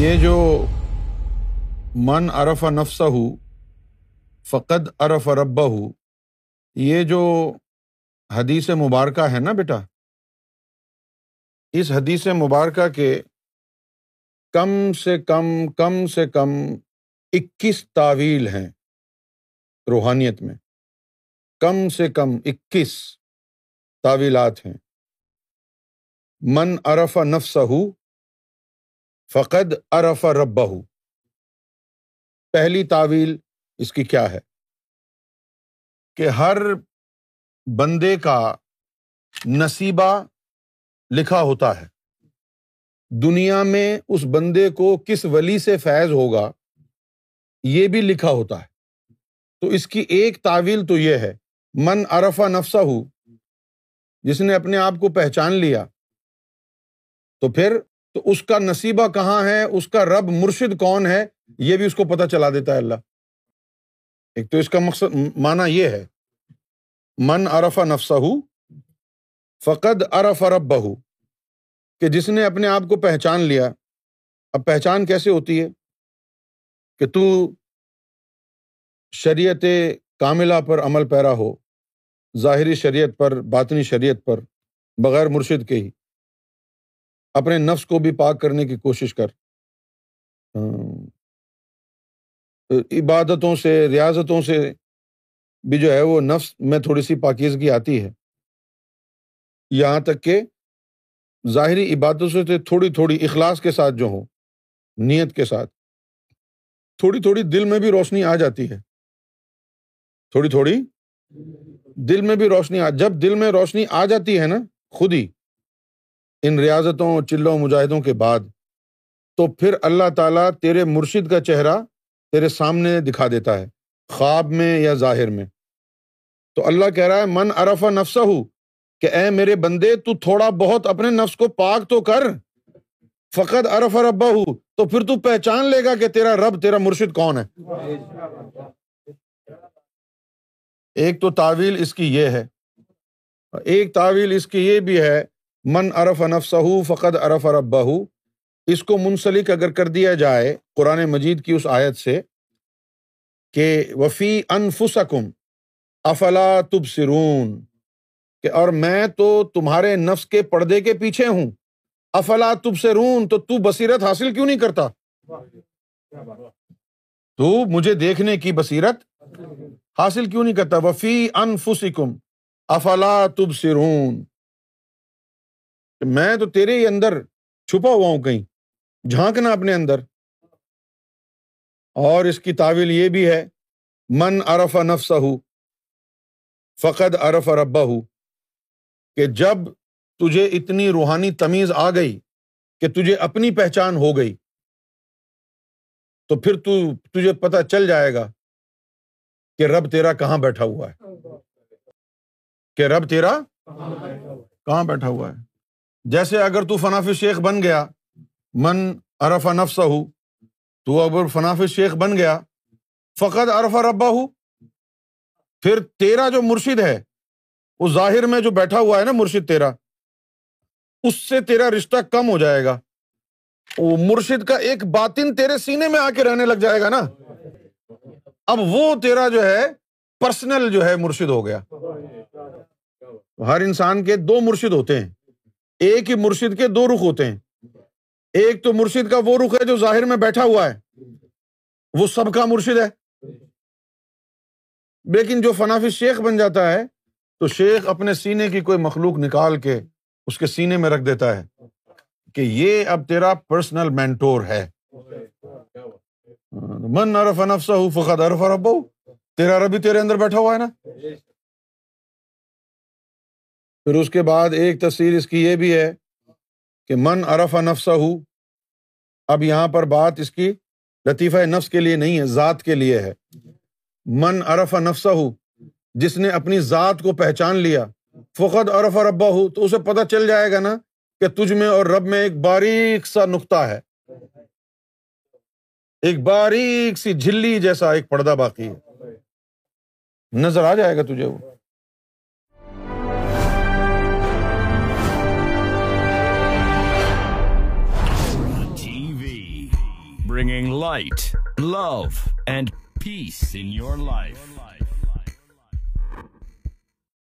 یہ جو من عرف نفسہ ہو فقد عرف ربا ہو یہ جو حدیث مبارکہ ہے نا بیٹا؟ اس حدیث مبارکہ کے کم سے کم کم سے کم اکیس تعویل ہیں روحانیت میں۔ کم سے کم اکیس تعویلات ہیں۔ من عرف نفسہ فقد عرف ربہ پہلی تعویل اس کی کیا ہے؟ کہ ہر بندے کا نصیبہ لکھا ہوتا ہے۔ دنیا میں اس بندے کو کس ولی سے فیض ہوگا یہ بھی لکھا ہوتا ہے۔ تو اس کی ایک تعویل تو یہ ہے، من عرفہ نفسا ہو جس نے اپنے آپ کو پہچان لیا، تو پھر تو اس کا نصیبہ کہاں ہے؟ اس کا رب مرشد کون ہے؟ یہ بھی اس کو پتا چلا دیتا ہے اللہ۔ ایک تو اس کا مقصد مانا یہ ہے، من ارف نفسہ فقد ارف رب بہو کہ جس نے اپنے آپ کو پہچان لیا۔ اب پہچان کیسے ہوتی ہے؟ کہ تو شریعت کاملہ پر عمل پیرا ہو، ظاہری شریعت پر، باطنی شریعت پر، بغیر مرشد کے ہی۔ اپنے نفس کو بھی پاک کرنے کی کوشش کر۔ عبادتوں سے، ریاضتوں سے بھی جو ہے وہ نفس میں تھوڑی سی پاکیزگی آتی ہے۔ یہاں تک کہ ظاہری عبادتوں سے تھوڑی تھوڑی اخلاص کے ساتھ جو ہوں، نیت کے ساتھ، تھوڑی تھوڑی دل میں بھی روشنی آ جاتی ہے۔ تھوڑی تھوڑی دل میں بھی روشنی آ، جب دل میں روشنی آ جاتی ہے نا، خود ہی۔ ان ریاضتوں، چلوں، مجاہدوں کے بعد، تو پھر اللہ تعالیٰ تیرے مرشد کا چہرہ تیرے سامنے دکھا دیتا ہے، خواب میں یا ظاہر میں۔ تو اللہ کہہ رہا ہے، من ارفا نفسا ہو کہ اے میرے بندے، تو تھوڑا بہت اپنے نفس کو پاک تو کر۔ فقط ارف ربا ہو تو پھر تو پہچان لے گا کہ تیرا رب، تیرا مرشد کون ہے۔ ایک تو تعویل اس کی یہ ہے ایک تعویل اس کی یہ بھی ہے من ارف نفسہ فقط ارف ربا اس کو منسلک اگر کر دیا جائے قرآن مجید کی اس آیت سے کہ وفی انفسکم افلا تب سرون کہ اور میں تو تمہارے نفس کے پردے کے پیچھے ہوں۔ افلا تب سرون تو تو بصیرت حاصل کیوں نہیں کرتا؟ تو مجھے دیکھنے کی بصیرت حاصل کیوں نہیں کرتا؟ وفی انفسکم افلا تب میں تو تیرے ہی اندر چھپا ہوا ہوں کہیں، جھانکنا اپنے اندر۔ اور اس کی تعویل یہ بھی ہے، من ارف نفس ہو فقد ارف ربا ہو کہ جب تجھے اتنی روحانی تمیز آ گئی کہ تجھے اپنی پہچان ہو گئی، تو پھر تو تجھے پتا چل جائے گا کہ رب تیرا کہاں بیٹھا ہوا ہے۔ کہ رب تیرا کہاں بیٹھا ہوا ہے۔ جیسے اگر تو فناف شیخ بن گیا، من ارف نفس ہو تو اگر فناف شیخ بن گیا فقط ارف ربا ہو پھر تیرا جو مرشد ہے وہ ظاہر میں جو بیٹھا ہوا ہے نا مرشد تیرا، اس سے تیرا رشتہ کم ہو جائے گا۔ وہ مرشد کا ایک باطن تیرے سینے میں آ کے رہنے لگ جائے گا نا۔ اب وہ تیرا جو ہے پرسنل جو ہے، مرشد ہو گیا۔ ہر انسان کے دو مرشد ہوتے ہیں۔ ایک ہی مرشد کے دو رخ ہوتے ہیں۔ ایک تو مرشد کا وہ رخ ہے جو ظاہر میں بیٹھا ہوا ہے۔ وہ سب کا مرشد ہے۔ لیکن جو فنافی شیخ بن جاتا ہے، تو شیخ اپنے سینے کی کوئی مخلوق نکال کے اس کے سینے میں رکھ دیتا ہے کہ یہ اب تیرا پرسنل مینٹور ہے۔ من ارف نفسا ہوں فقط ارف تیرا ربی تیرے اندر بیٹھا ہوا ہے نا؟ پھر اس کے بعد ایک تصویر اس کی یہ بھی ہے کہ من ارف نفسا ہو اب یہاں پر بات اس کی لطیفہ نفس کے لیے نہیں ہے، ذات کے لیے ہے۔ من ارف نفسا ہو جس نے اپنی ذات کو پہچان لیا فقط ارف ربا ہو تو اسے پتہ چل جائے گا نا کہ تجھ میں اور رب میں ایک باریک سا نقطہ ہے۔ ایک باریک سی جھلی جیسا ایک پردہ باقی ہے۔ نظر آ جائے گا تجھے وہ۔ Bringing light, love, and peace in your life.